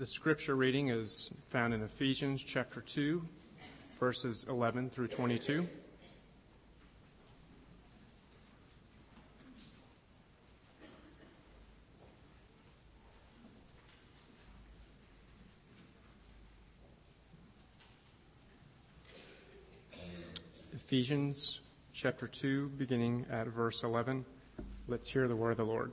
The scripture reading is found in Ephesians chapter 2, verses 11 through 22. Ephesians chapter 2, beginning at verse 11. Let's hear the word of the Lord.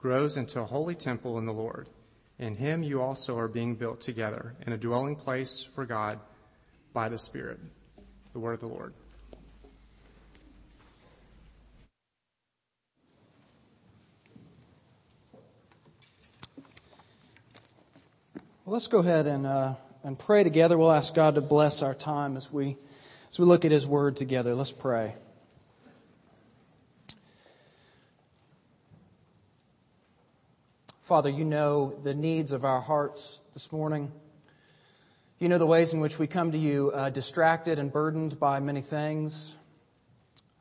grows into a holy temple in the Lord. In him you also are being built together in a dwelling place for God by the Spirit. The word of the Lord. Well, let's go ahead and, uh, and pray together. We'll ask God to bless our time as we, as we look at His Word together. Let's pray. Father, you know the needs of our hearts this morning. You know the ways in which we come to you uh, distracted and burdened by many things.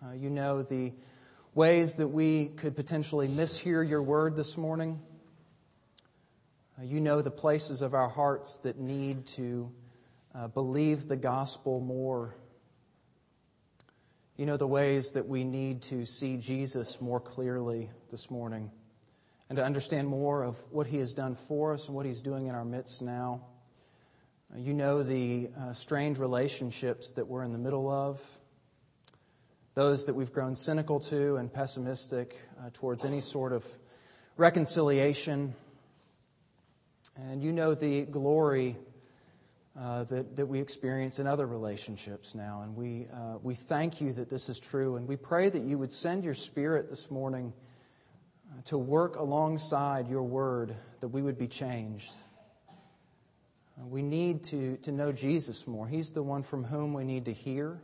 Uh, you know the ways that we could potentially mishear your word this morning. Uh, you know the places of our hearts that need to uh, believe the gospel more. You know the ways that we need to see Jesus more clearly this morning and to understand more of what He has done for us and what He's doing in our midst now. Uh, you know the uh, strained relationships that we're in the middle of, those that we've grown cynical to and pessimistic uh, towards any sort of reconciliation. And you know the glory uh, that, that we experience in other relationships now. And we, uh, we thank you that this is true. And we pray that you would send your spirit this morning to work alongside your word that we would be changed. We need to, to know Jesus more. He's the one from whom we need to hear.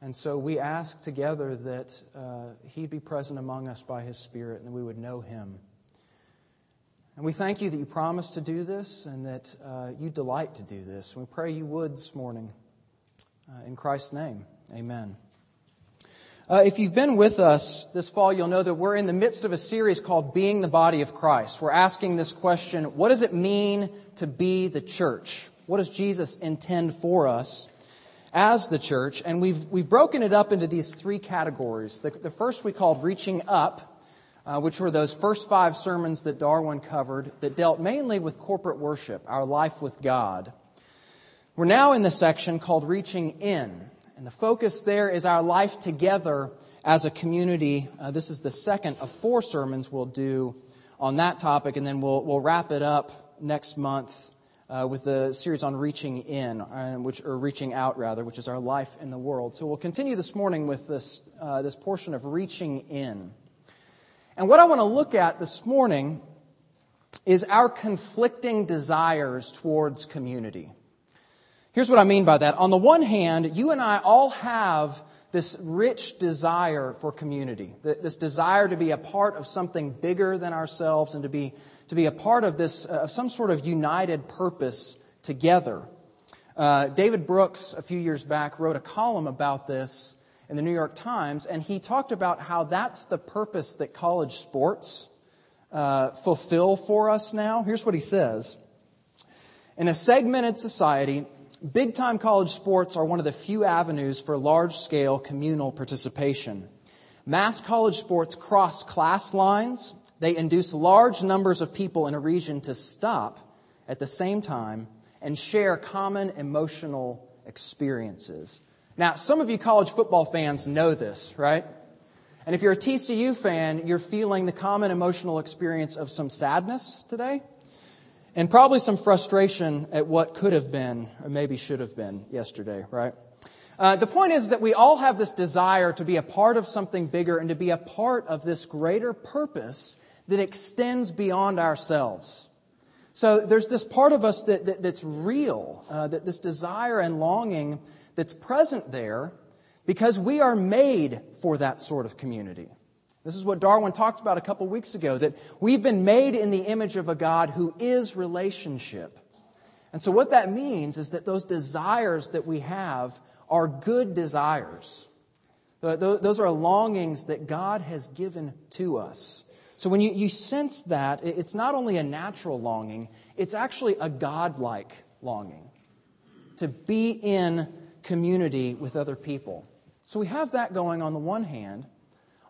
And so we ask together that uh, He'd be present among us by His Spirit and that we would know Him. And we thank you that you promised to do this and that uh, you delight to do this. We pray you would this morning. Uh, in Christ's name, amen. Uh, if you've been with us this fall, you'll know that we're in the midst of a series called Being the Body of Christ. We're asking this question what does it mean to be the church? What does Jesus intend for us as the church? And we've, we've broken it up into these three categories. The, the first we called Reaching Up, uh, which were those first five sermons that Darwin covered that dealt mainly with corporate worship, our life with God. We're now in the section called Reaching In. And the focus there is our life together as a community. Uh, this is the second of four sermons we'll do on that topic, and then we'll, we'll wrap it up next month uh, with the series on reaching in, which, or reaching out rather, which is our life in the world. So we'll continue this morning with this, uh, this portion of reaching in. And what I want to look at this morning is our conflicting desires towards community. Here's what I mean by that. On the one hand, you and I all have this rich desire for community, this desire to be a part of something bigger than ourselves and to be, to be a part of this, of some sort of united purpose together. Uh, David Brooks, a few years back, wrote a column about this in the New York Times, and he talked about how that's the purpose that college sports uh, fulfill for us now. Here's what he says In a segmented society, big time college sports are one of the few avenues for large scale communal participation. Mass college sports cross class lines. They induce large numbers of people in a region to stop at the same time and share common emotional experiences. Now, some of you college football fans know this, right? And if you're a TCU fan, you're feeling the common emotional experience of some sadness today and probably some frustration at what could have been or maybe should have been yesterday, right? Uh, the point is that we all have this desire to be a part of something bigger and to be a part of this greater purpose that extends beyond ourselves. So there's this part of us that, that that's real, uh, that this desire and longing that's present there because we are made for that sort of community. This is what Darwin talked about a couple weeks ago that we've been made in the image of a God who is relationship. And so, what that means is that those desires that we have are good desires. Those are longings that God has given to us. So, when you, you sense that, it's not only a natural longing, it's actually a godlike longing to be in community with other people. So we have that going on the one hand.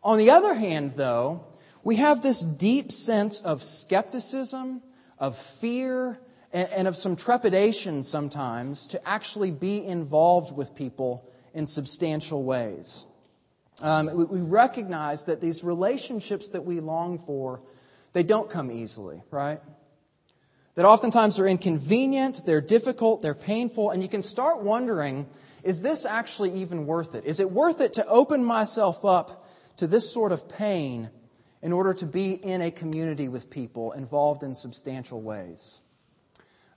On the other hand, though, we have this deep sense of skepticism, of fear, and, of some trepidation sometimes to actually be involved with people in substantial ways. Um, we, we recognize that these relationships that we long for, they don't come easily, right? That oftentimes they're inconvenient, they're difficult, they're painful, and you can start wondering is this actually even worth it? Is it worth it to open myself up to this sort of pain in order to be in a community with people involved in substantial ways?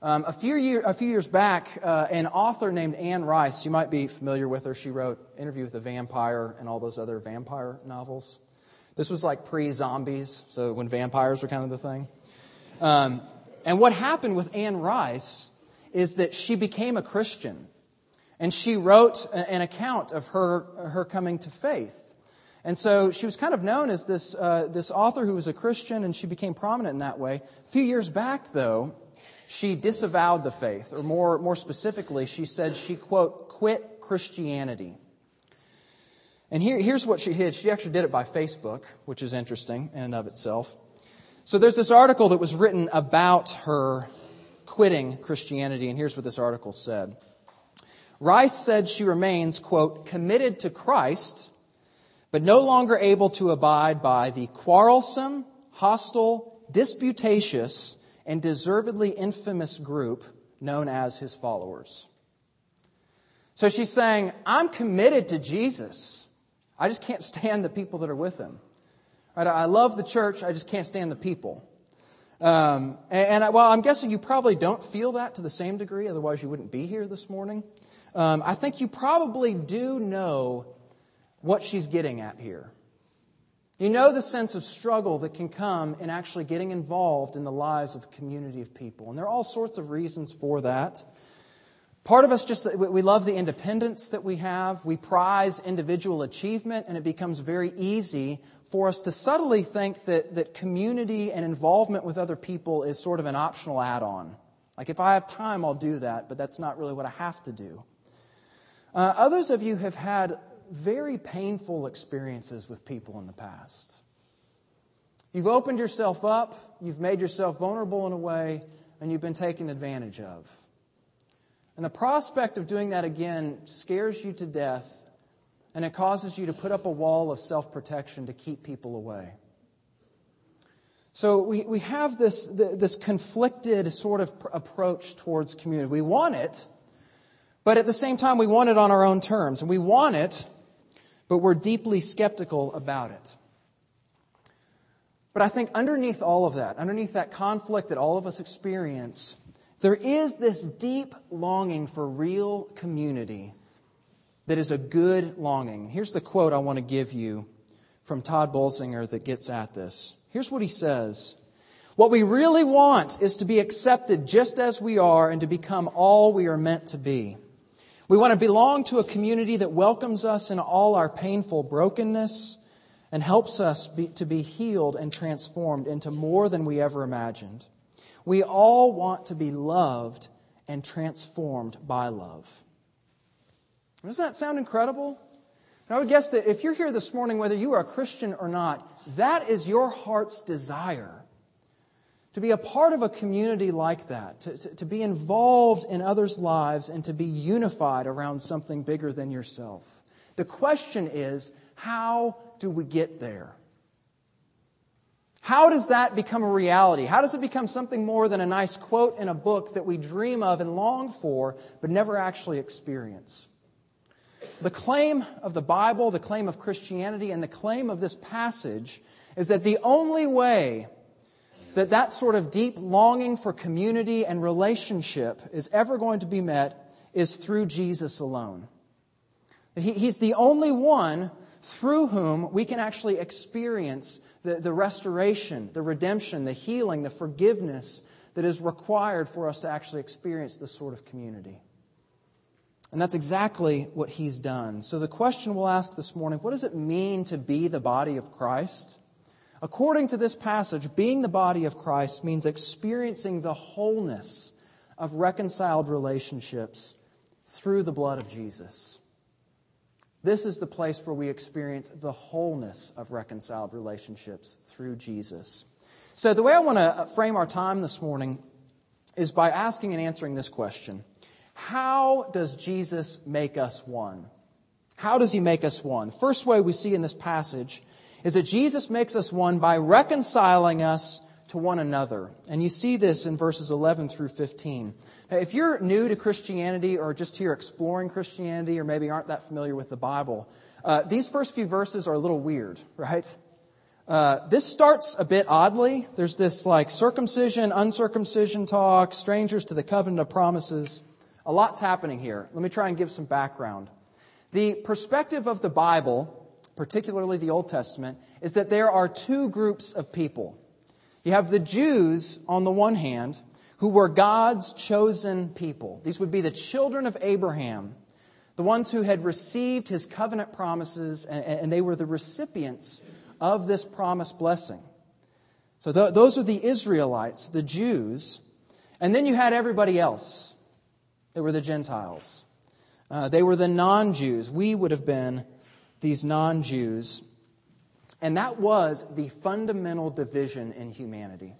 Um, a, few year, a few years back, uh, an author named Anne Rice, you might be familiar with her. She wrote Interview with the Vampire and all those other vampire novels. This was like pre zombies, so when vampires were kind of the thing. Um, and what happened with Anne Rice is that she became a Christian. And she wrote an account of her, her coming to faith. And so she was kind of known as this, uh, this author who was a Christian, and she became prominent in that way. A few years back, though, she disavowed the faith, or more, more specifically, she said she, quote, quit Christianity. And here, here's what she did. She actually did it by Facebook, which is interesting in and of itself. So there's this article that was written about her quitting Christianity, and here's what this article said. Rice said she remains, quote, committed to Christ, but no longer able to abide by the quarrelsome, hostile, disputatious, and deservedly infamous group known as his followers. So she's saying, I'm committed to Jesus. I just can't stand the people that are with him. Right? I love the church, I just can't stand the people. Um, and, and well, I'm guessing you probably don't feel that to the same degree, otherwise, you wouldn't be here this morning um, I think you probably do know what she's getting at here. You know the sense of struggle that can come in actually getting involved in the lives of a community of people. And there are all sorts of reasons for that. Part of us just, we love the independence that we have. We prize individual achievement, and it becomes very easy for us to subtly think that, that community and involvement with other people is sort of an optional add on. Like, if I have time, I'll do that, but that's not really what I have to do. Uh, others of you have had very painful experiences with people in the past. You've opened yourself up, you've made yourself vulnerable in a way, and you've been taken advantage of. And the prospect of doing that again scares you to death, and it causes you to put up a wall of self protection to keep people away. So we, we have this, this conflicted sort of approach towards community. We want it, but at the same time, we want it on our own terms. And we want it, but we're deeply skeptical about it. But I think underneath all of that, underneath that conflict that all of us experience, there is this deep longing for real community that is a good longing. Here's the quote I want to give you from Tod Bolsinger that gets at this. Here's what he says What we really want is to be accepted just as we are and to become all we are meant to be. We want to belong to a community that welcomes us in all our painful brokenness and helps us be, to be healed and transformed into more than we ever imagined. We all want to be loved and transformed by love. Doesn't that sound incredible? And I would guess that if you're here this morning, whether you are a Christian or not, that is your heart's desire. To be a part of a community like that, to, to, to be involved in others' lives, and to be unified around something bigger than yourself. The question is, how do we get there? How does that become a reality? How does it become something more than a nice quote in a book that we dream of and long for, but never actually experience? The claim of the Bible, the claim of Christianity, and the claim of this passage is that the only way that that sort of deep longing for community and relationship is ever going to be met is through Jesus alone. he's the only one through whom we can actually experience the, the restoration, the redemption, the healing, the forgiveness that is required for us to actually experience this sort of community. And that's exactly what he's done. So, the question we'll ask this morning what does it mean to be the body of Christ? According to this passage, being the body of Christ means experiencing the wholeness of reconciled relationships through the blood of Jesus. This is the place where we experience the wholeness of reconciled relationships through Jesus. So, the way I want to frame our time this morning is by asking and answering this question how does Jesus make us one? How does he make us one? First way we see in this passage is that Jesus makes us one by reconciling us to one another. And you see this in verses 11 through 15. Now, if you're new to Christianity or just here exploring Christianity or maybe aren't that familiar with the Bible, uh, these first few verses are a little weird, right? Uh, this starts a bit oddly. There's this like circumcision, uncircumcision talk, strangers to the covenant of promises. A lot's happening here. Let me try and give some background. The perspective of the Bible, particularly the Old Testament, is that there are two groups of people. You have the Jews on the one hand, who were God's chosen people. These would be the children of Abraham, the ones who had received his covenant promises, and, they were the recipients of this promised blessing. So th- those are the Israelites, the Jews. And then you had everybody else. They were the Gentiles. Uh, they were the non Jews. We would have been these non Jews. And that was the fundamental division in humanity.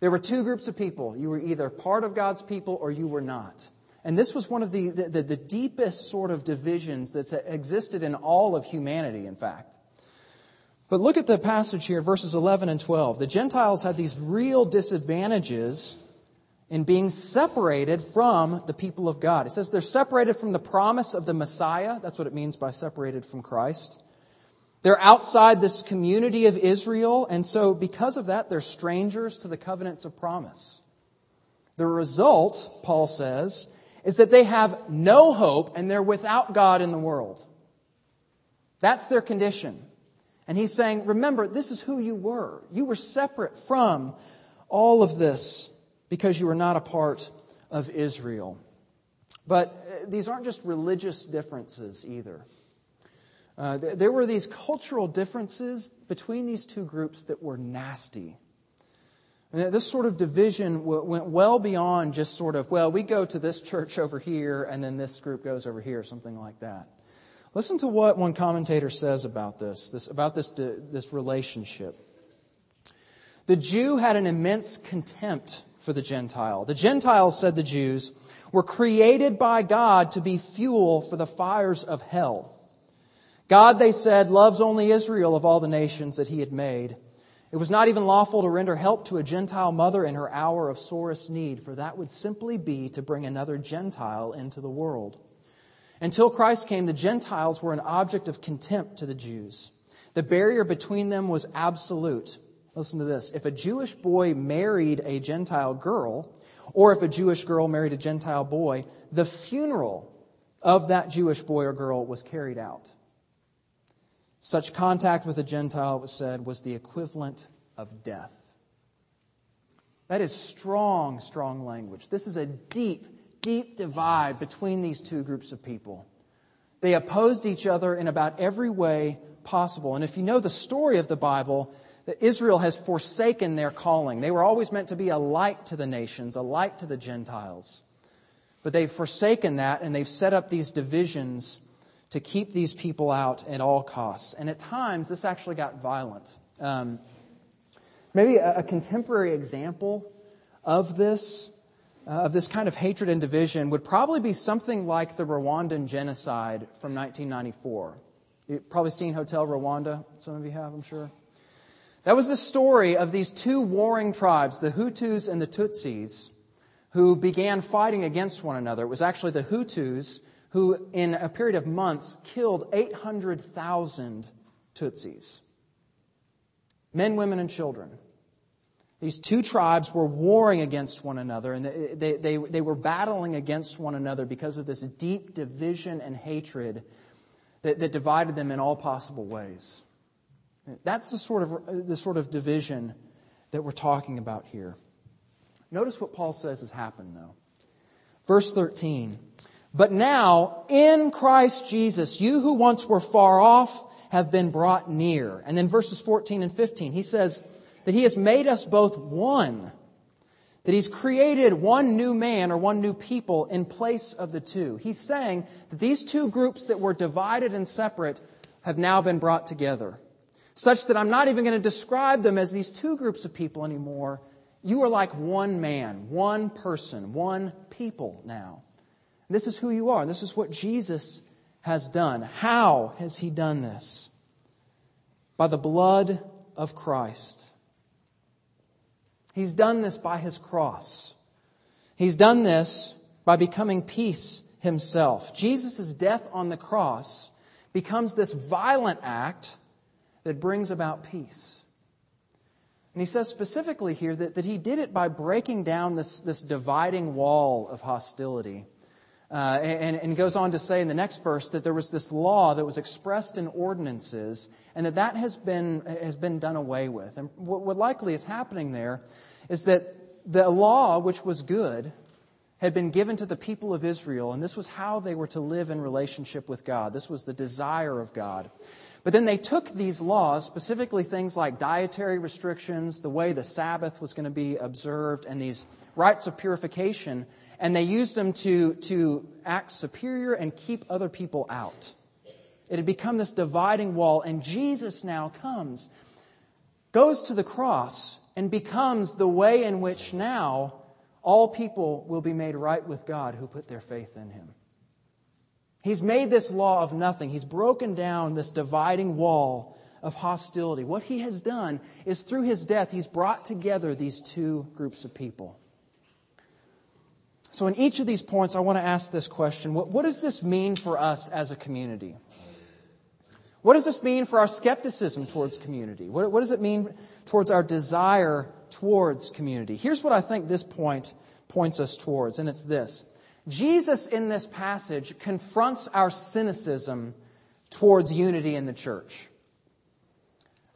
There were two groups of people. You were either part of God's people or you were not. And this was one of the, the, the deepest sort of divisions that existed in all of humanity, in fact. But look at the passage here, verses 11 and 12. The Gentiles had these real disadvantages in being separated from the people of God. It says they're separated from the promise of the Messiah. That's what it means by separated from Christ. They're outside this community of Israel, and so because of that, they're strangers to the covenants of promise. The result, Paul says, is that they have no hope and they're without God in the world. That's their condition. And he's saying, remember, this is who you were. You were separate from all of this because you were not a part of Israel. But uh, these aren't just religious differences either. Uh, there were these cultural differences between these two groups that were nasty. And this sort of division went well beyond just sort of, well, we go to this church over here and then this group goes over here, something like that. Listen to what one commentator says about this, this about this, this relationship. The Jew had an immense contempt for the Gentile. The Gentiles, said the Jews, were created by God to be fuel for the fires of hell. God, they said, loves only Israel of all the nations that he had made. It was not even lawful to render help to a Gentile mother in her hour of sorest need, for that would simply be to bring another Gentile into the world. Until Christ came, the Gentiles were an object of contempt to the Jews. The barrier between them was absolute. Listen to this. If a Jewish boy married a Gentile girl, or if a Jewish girl married a Gentile boy, the funeral of that Jewish boy or girl was carried out. Such contact with a Gentile, it was said, was the equivalent of death. That is strong, strong language. This is a deep, deep divide between these two groups of people. They opposed each other in about every way possible. And if you know the story of the Bible, that Israel has forsaken their calling. They were always meant to be a light to the nations, a light to the Gentiles. But they've forsaken that and they've set up these divisions to keep these people out at all costs. And at times, this actually got violent. Um, maybe a, a, contemporary example of this, uh, of this kind of hatred and division, would probably be something like the Rwandan genocide from 1994. You've probably seen Hotel Rwanda. Some of you have, I'm sure. That was the story of these two warring tribes, the Hutus and the Tutsis, who began fighting against one another. It was actually the Hutus who, in a period of months, killed 800,000 Tutsis men, women, and children. These two tribes were warring against one another, and they, they, they were battling against one another because of this deep division and hatred that, that divided them in all possible ways. That's the sort of, the sort of division that we're talking about here. Notice what Paul says has happened, though. Verse 13. But now, in Christ Jesus, you who once were far off have been brought near. And then verses 14 and 15, he says that he has made us both one. That he's created one new man or one new people in place of the two. He's saying that these two groups that were divided and separate have now been brought together such that I'm not even going to describe them as these two groups of people anymore. You are like one man, one person, one people now. This is who you are. This is what Jesus has done. How has he done this? By the blood of Christ. He's done this by his cross. He's done this by becoming peace himself. Jesus' death on the cross becomes this violent act that brings about peace. And he says specifically here that, that he did it by breaking down this, this dividing wall of hostility. Uh, and, and goes on to say in the next verse that there was this law that was expressed in ordinances and that that has been, has been done away with. And what, what likely is happening there is that the law, which was good, had been given to the people of Israel, and this was how they were to live in relationship with God. This was the desire of God. But then they took these laws, specifically things like dietary restrictions, the way the Sabbath was going to be observed, and these rites of purification, and they used them to, to act superior and keep other people out. It had become this dividing wall, and Jesus now comes, goes to the cross, and becomes the way in which now all people will be made right with God who put their faith in him. He's made this law of nothing. He's broken down this dividing wall of hostility. What he has done is through his death, he's brought together these two groups of people. So, in each of these points, I want to ask this question what, what does this mean for us as a community? What does this mean for our skepticism towards community? What, what does it mean towards our desire towards community? Here's what I think this point points us towards, and it's this Jesus in this passage confronts our cynicism towards unity in the church.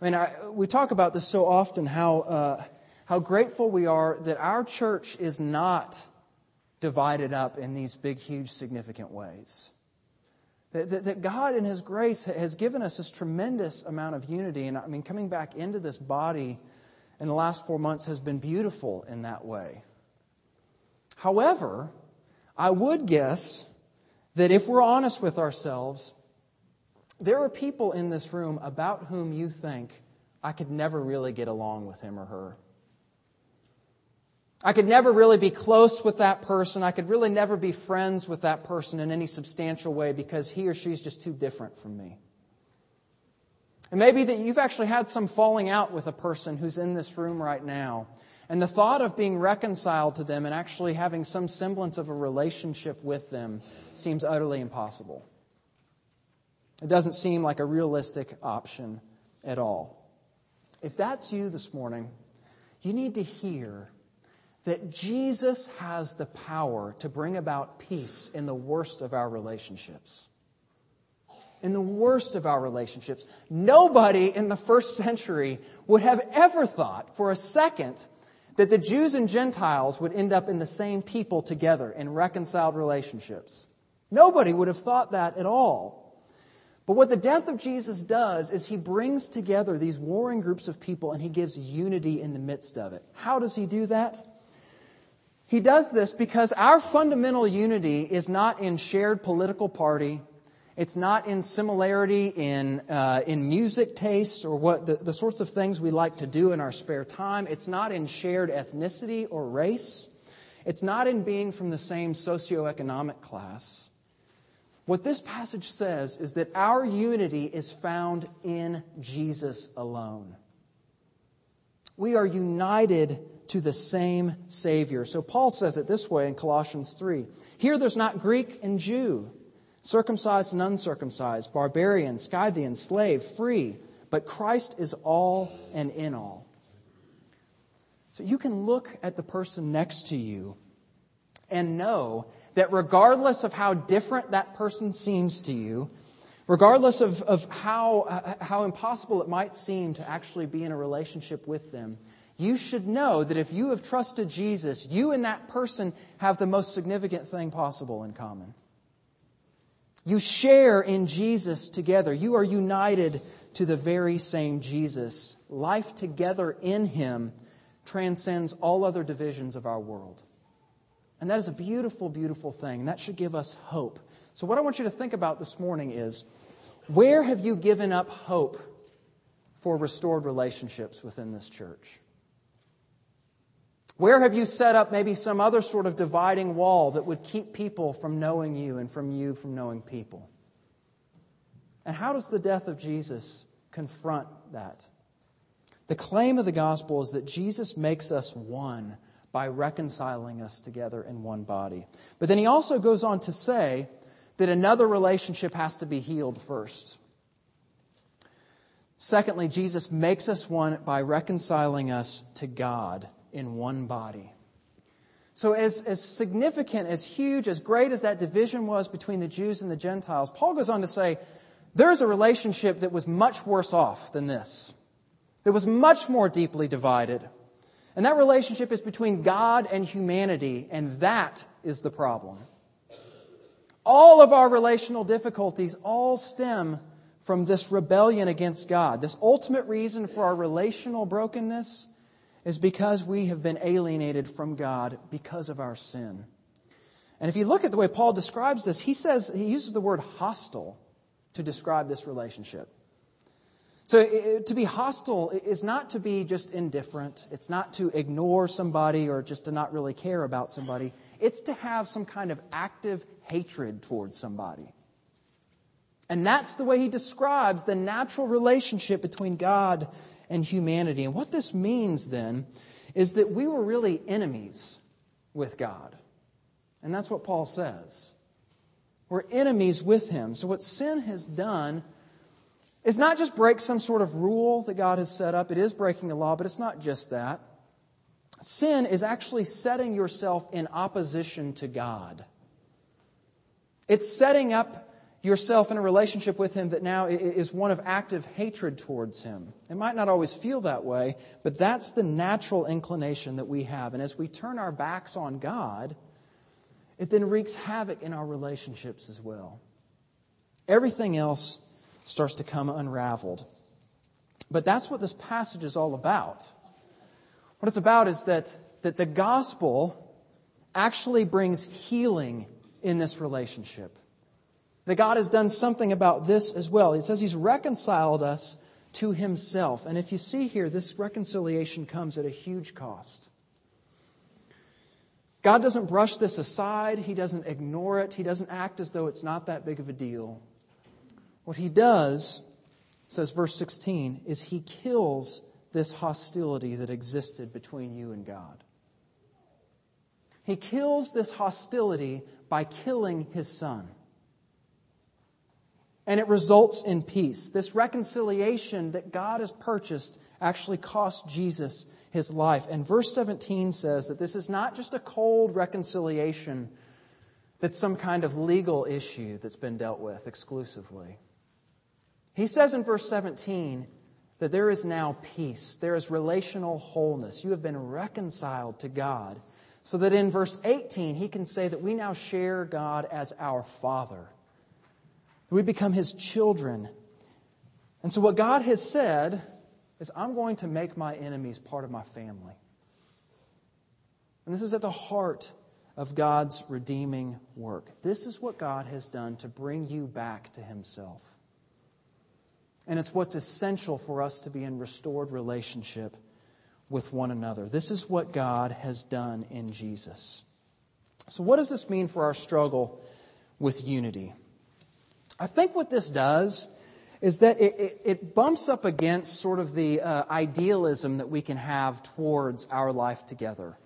I mean, I, we talk about this so often how, uh, how grateful we are that our church is not divided up in these big, huge, significant ways. That, that, that God, in His grace, has given us this tremendous amount of unity. And I mean, coming back into this body in the last four months has been beautiful in that way. However, I would guess that if we're honest with ourselves, there are people in this room about whom you think, I could never really get along with him or her. I could never really be close with that person. I could really never be friends with that person in any substantial way because he or she is just too different from me. And maybe that you've actually had some falling out with a person who's in this room right now. And the thought of being reconciled to them and actually having some semblance of a relationship with them seems utterly impossible. It doesn't seem like a realistic option at all. If that's you this morning, you need to hear that Jesus has the power to bring about peace in the worst of our relationships. In the worst of our relationships. Nobody in the first century would have ever thought for a second that the Jews and Gentiles would end up in the same people together in reconciled relationships. Nobody would have thought that at all. But what the death of Jesus does is he brings together these warring groups of people and he gives unity in the midst of it. How does he do that? He does this because our fundamental unity is not in shared political party. It's not in similarity in, uh, in music taste or what the, the sorts of things we like to do in our spare time. It's not in shared ethnicity or race. It's not in being from the same socioeconomic class. What this passage says is that our unity is found in Jesus alone. We are united to the same Savior. So Paul says it this way in Colossians 3. Here there's not Greek and Jew, circumcised and uncircumcised, barbarian, Scythian, slave, free, but Christ is all and in all. So you can look at the person next to you and know that regardless of how different that person seems to you, regardless of, of how, uh, how impossible it might seem to actually be in a relationship with them, you should know that if you have trusted Jesus, you and that person have the most significant thing possible in common. You share in Jesus together. You are united to the very same Jesus. Life together in Him transcends all other divisions of our world. And that is a beautiful, beautiful thing. That should give us hope. So, what I want you to think about this morning is where have you given up hope for restored relationships within this church? Where have you set up maybe some other sort of dividing wall that would keep people from knowing you and from you from knowing people? And how does the death of Jesus confront that? The claim of the gospel is that Jesus makes us one by reconciling us together in one body. But then he also goes on to say that another relationship has to be healed first. Secondly, Jesus makes us one by reconciling us to God in one body. So, as, as significant, as huge, as great as that division was between the Jews and the Gentiles, Paul goes on to say there's a relationship that was much worse off than this, that was much more deeply divided. And that relationship is between God and humanity, and that is the problem. All of our relational difficulties all stem from this rebellion against God. This ultimate reason for our relational brokenness is because we have been alienated from God because of our sin. And if you look at the way Paul describes this, he says, he uses the word hostile to describe this relationship. So to be hostile is not to be just indifferent. It's not to ignore somebody or just to not really care about somebody. It's to have some kind of active hatred towards somebody. And that's the way he describes the natural relationship between God and humanity. And what this means then is that we were really enemies with God. And that's what Paul says. We're enemies with him. So what sin has done is not just break some sort of rule that God has set up. It is breaking a law, but it's not just that. Sin is actually setting yourself in opposition to God. It's setting up yourself in a relationship with Him that now is one of active hatred towards Him. It might not always feel that way, but that's the natural inclination that we have. And as we turn our backs on God, it then wreaks havoc in our relationships as well. Everything else starts to come unraveled. But that's what this passage is all about. What it's about is that, that the gospel actually brings healing in this relationship that God has done something about this as well. He says He's reconciled us to Himself. And if you see here, this reconciliation comes at a huge cost. God doesn't brush this aside, He doesn't ignore it, He doesn't act as though it's not that big of a deal. What He does, says verse 16, is He kills this hostility that existed between you and God. He kills this hostility by killing His Son and it results in peace. This reconciliation that God has purchased actually cost Jesus his life. And verse 17 says that this is not just a cold reconciliation that's some kind of legal issue that's been dealt with exclusively. He says in verse 17 that there is now peace, there is relational wholeness. You have been reconciled to God. So that in verse 18, he can say that we now share God as our Father. We become his children. And so, what God has said is, I'm going to make my enemies part of my family. And this is at the heart of God's redeeming work. This is what God has done to bring you back to himself. And it's what's essential for us to be in restored relationship with one another. This is what God has done in Jesus. So, what does this mean for our struggle with unity? I think what this does is that it, it, it bumps up against sort of the uh, idealism that we can have towards our life together.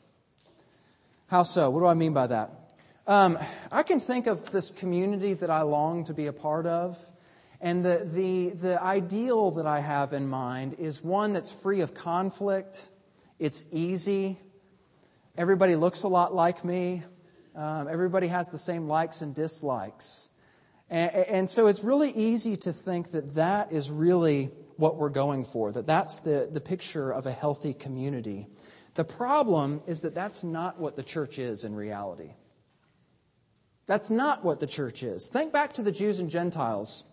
How so? What do I mean by that? Um, I can think of this community that I long to be a part of, and the, the, the ideal that I have in mind is one that's free of conflict, it's easy, everybody looks a lot like me, um, everybody has the same likes and dislikes. And, so it's really easy to think that that is really what we're going for, that that's the, the picture of a healthy community. The problem is that that's not what the church is in reality. That's not what the church is. Think back to the Jews and Gentiles.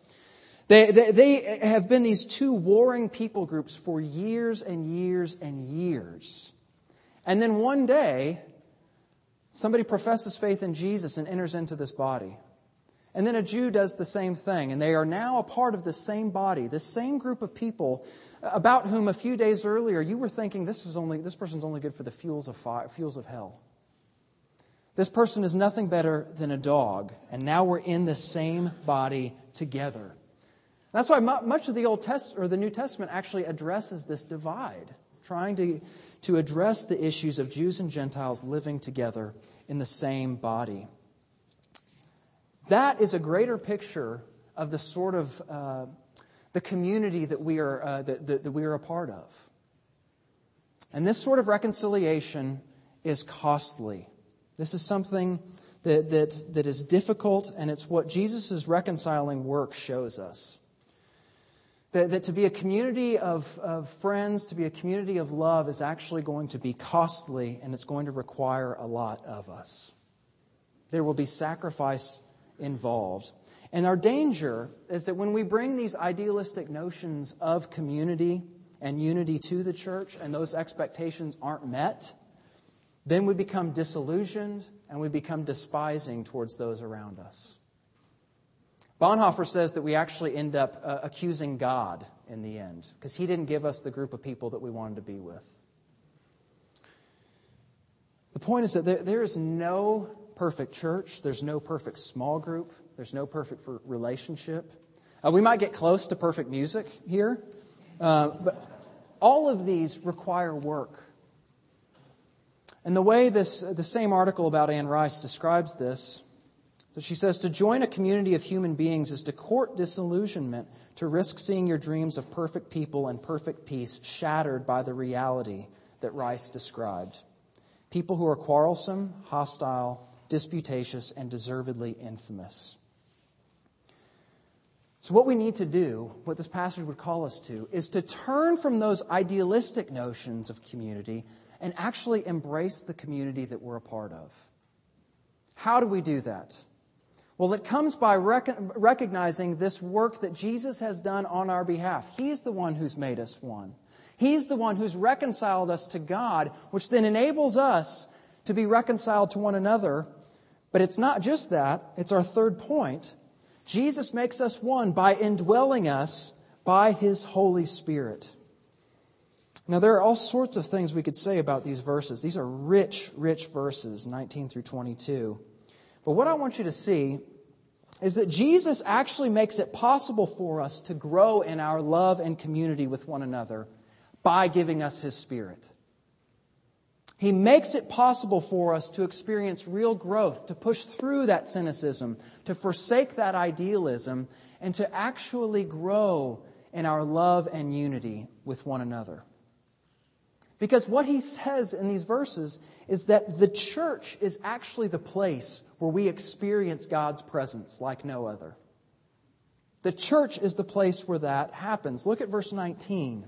They, they, they, have been these two warring people groups for years and years and years. And then one day, somebody professes faith in Jesus and enters into this body. And then a Jew does the same thing, and they are now a part of the same body, the same group of people uh, about whom a few days earlier you were thinking this is only this person's only good for the fuels of fire, fuels of hell. This person is nothing better than a dog, and now we're in the same body together. That's why much of the Old Testament or the New Testament actually addresses this divide, trying to, to address the issues of Jews and Gentiles living together in the same body. That is a greater picture of the sort of uh, the community that we are uh, that, that, that we are a part of. And this sort of reconciliation is costly. This is something that, that, that is difficult, and it's what Jesus' reconciling work shows us. That, that to be a community of, of friends, to be a community of love, is actually going to be costly, and it's going to require a lot of us. There will be sacrifice involved. And our danger is that when we bring these idealistic notions of community and unity to the church and those expectations aren't met, then we become disillusioned and we become despising towards those around us. Bonhoeffer says that we actually end up uh, accusing God in the end because he didn't give us the group of people that we wanted to be with. The point is that there, there is no perfect church, there's no perfect small group, there's no perfect relationship. Uh, we might get close to perfect music here, uh, but all of these require work. And the way this, the same article about Anne Rice describes this, so she says, to join a community of human beings is to court disillusionment, to risk seeing your dreams of perfect people and perfect peace shattered by the reality that Rice described. People who are quarrelsome, hostile, disputatious, and deservedly infamous. So, what we need to do, what this passage would call us to, is to turn from those idealistic notions of community and actually embrace the community that we're a part of. How do we do that? Well, it comes by rec- recognizing this work that Jesus has done on our behalf. He's the one who's made us one. He's the one who's reconciled us to God, which then enables us to be reconciled to one another but it's not just that, it's our third point. Jesus makes us one by indwelling us by his Holy Spirit. Now, there are all sorts of things we could say about these verses. These are rich, rich verses, 19 through 22. But what I want you to see is that Jesus actually makes it possible for us to grow in our love and community with one another by giving us his Spirit. He makes it possible for us to experience real growth, to push through that cynicism, to forsake that idealism, and to actually grow in our love and unity with one another. Because what he says in these verses is that the church is actually the place where we experience God's presence like no other. The church is the place where that happens. Look at verse 19.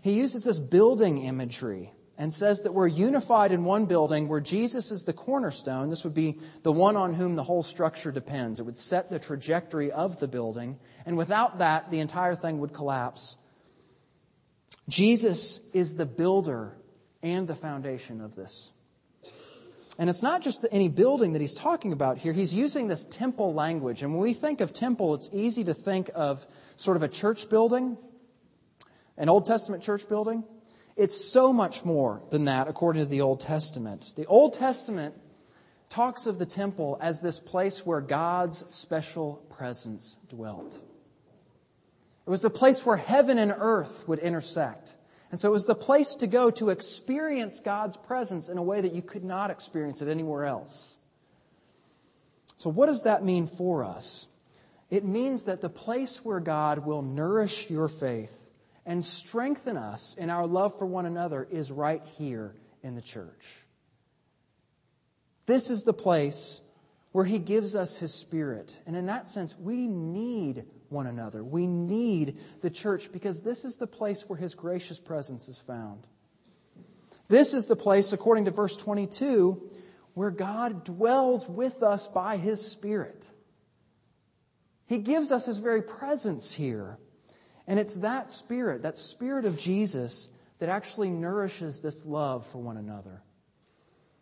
He uses this building imagery and says that we're unified in one building where Jesus is the cornerstone. This would be the one on whom the whole structure depends. It would set the trajectory of the building. And without that, the entire thing would collapse. Jesus is the builder and the foundation of this. And it's not just any building that he's talking about here. He's using this temple language. And when we think of temple, it's easy to think of sort of a church building, an Old Testament church building. It's so much more than that, according to the Old Testament. The Old Testament talks of the temple as this place where God's special presence dwelt. It was the place where heaven and earth would intersect. And so it was the place to go to experience God's presence in a way that you could not experience it anywhere else. So, what does that mean for us? It means that the place where God will nourish your faith and strengthen us in our love for one another is right here in the church. This is the place where He gives us His Spirit. And in that sense, we need one another. We need the church because this is the place where his gracious presence is found. This is the place, according to verse 22, where God dwells with us by his Spirit. He gives us his very presence here. And it's that Spirit, that Spirit of Jesus, that actually nourishes this love for one another.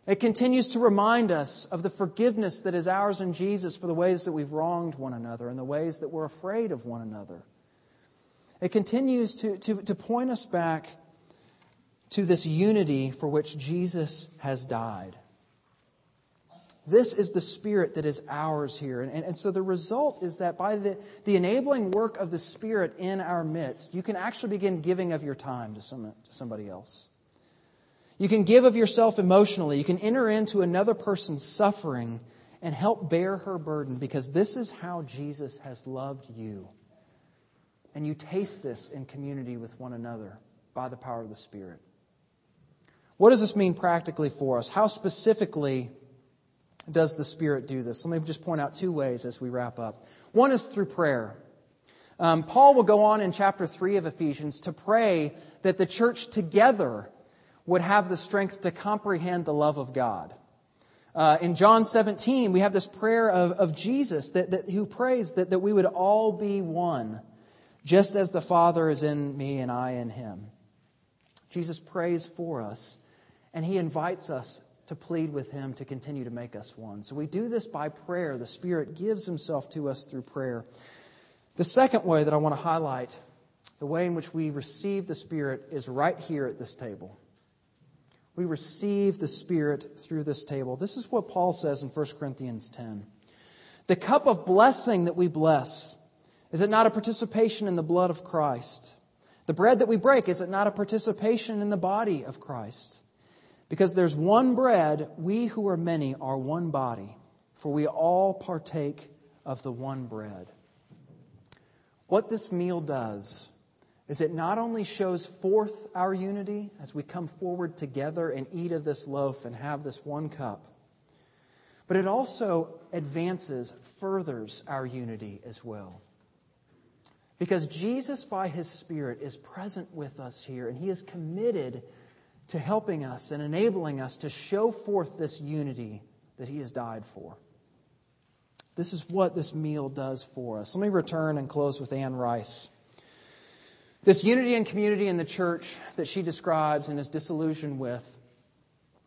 It continues to remind us of the forgiveness that is ours in Jesus for the ways that we've wronged one another and the ways that we're afraid of one another. It continues to, to, to point us back to this unity for which Jesus has died. This is the spirit that is ours here. And, and, and, so the result is that by the, the enabling work of the Spirit in our midst, you can actually begin giving of your time to, some, to somebody else. You can give of yourself emotionally. You can enter into another person's suffering and help bear her burden because this is how Jesus has loved you. And you taste this in community with one another by the power of the Spirit. What does this mean practically for us? How specifically does the Spirit do this? Let me just point out two ways as we wrap up. One is through prayer. Um, Paul will go on in chapter 3 of Ephesians to pray that the church together would have the strength to comprehend the love of God. Uh, in John 17, we have this prayer of, of Jesus that, that, who prays that, that we would all be one, just as the Father is in me and I in him. Jesus prays for us, and he invites us to plead with him to continue to make us one. So we do this by prayer. The Spirit gives himself to us through prayer. The second way that I want to highlight, the way in which we receive the Spirit, is right here at this table. We receive the Spirit through this table. This is what Paul says in 1 Corinthians 10. The cup of blessing that we bless, is it not a participation in the blood of Christ? The bread that we break, is it not a participation in the body of Christ? Because there's one bread, we who are many are one body, for we all partake of the one bread. What this meal does is it not only shows forth our unity as we come forward together and eat of this loaf and have this one cup, but it also advances, furthers our unity as well. Because Jesus, by his Spirit, is present with us here, and he is committed to helping us and enabling us to show forth this unity that he has died for. This is what this meal does for us. Let me return and close with Anne Rice. This unity and community in the church that she describes and is disillusioned with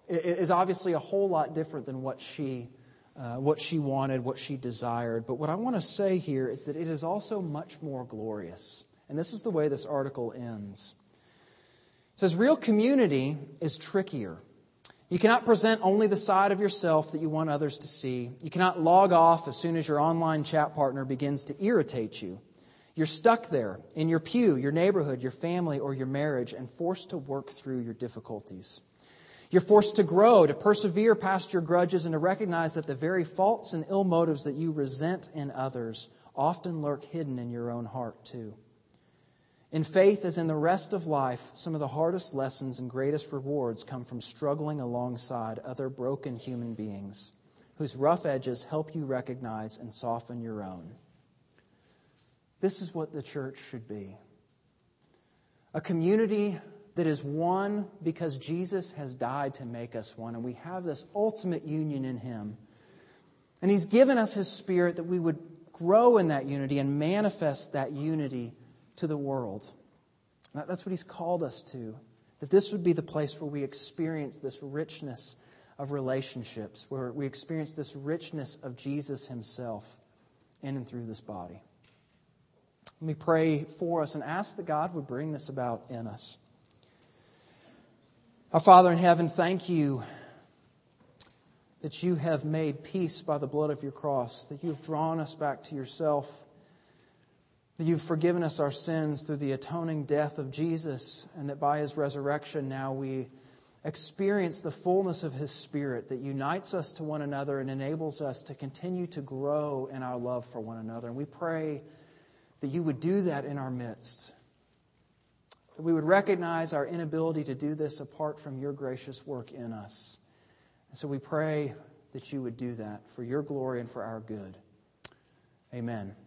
is obviously a whole lot different than what she, uh, what she wanted, what she desired. But what I want to say here is that it is also much more glorious. And this is the way this article ends. Says, Real community is trickier. You cannot present only the side of yourself that you want others to see. You cannot log off as soon as your online chat partner begins to irritate you. You're stuck there in your pew, your neighborhood, your family, or your marriage, and forced to work through your difficulties. You're forced to grow, to persevere past your grudges, and to recognize that the very faults and ill motives that you resent in others often lurk hidden in your own heart, too. In faith, as in the rest of life, some of the hardest lessons and greatest rewards come from struggling alongside other broken human beings whose rough edges help you recognize and soften your own. This is what the church should be a community that is one because Jesus has died to make us one, and we have this ultimate union in Him. And He's given us His Spirit that we would grow in that unity and manifest that unity to the world. That's what He's called us to. That this would be the place where we experience this richness of relationships, where we experience this richness of Jesus Himself in and through this body. Let me pray for us and ask that God would bring this about in us. Our Father in heaven, thank you that you have made peace by the blood of your cross, that you have drawn us back to yourself, that you've forgiven us our sins through the atoning death of Jesus, and that by his resurrection now we experience the fullness of his Spirit that unites us to one another and enables us to continue to grow in our love for one another. And we pray that you would do that in our midst. That we would recognize our inability to do this apart from your gracious work in us. And so we pray that you would do that for your glory and for our good. Amen.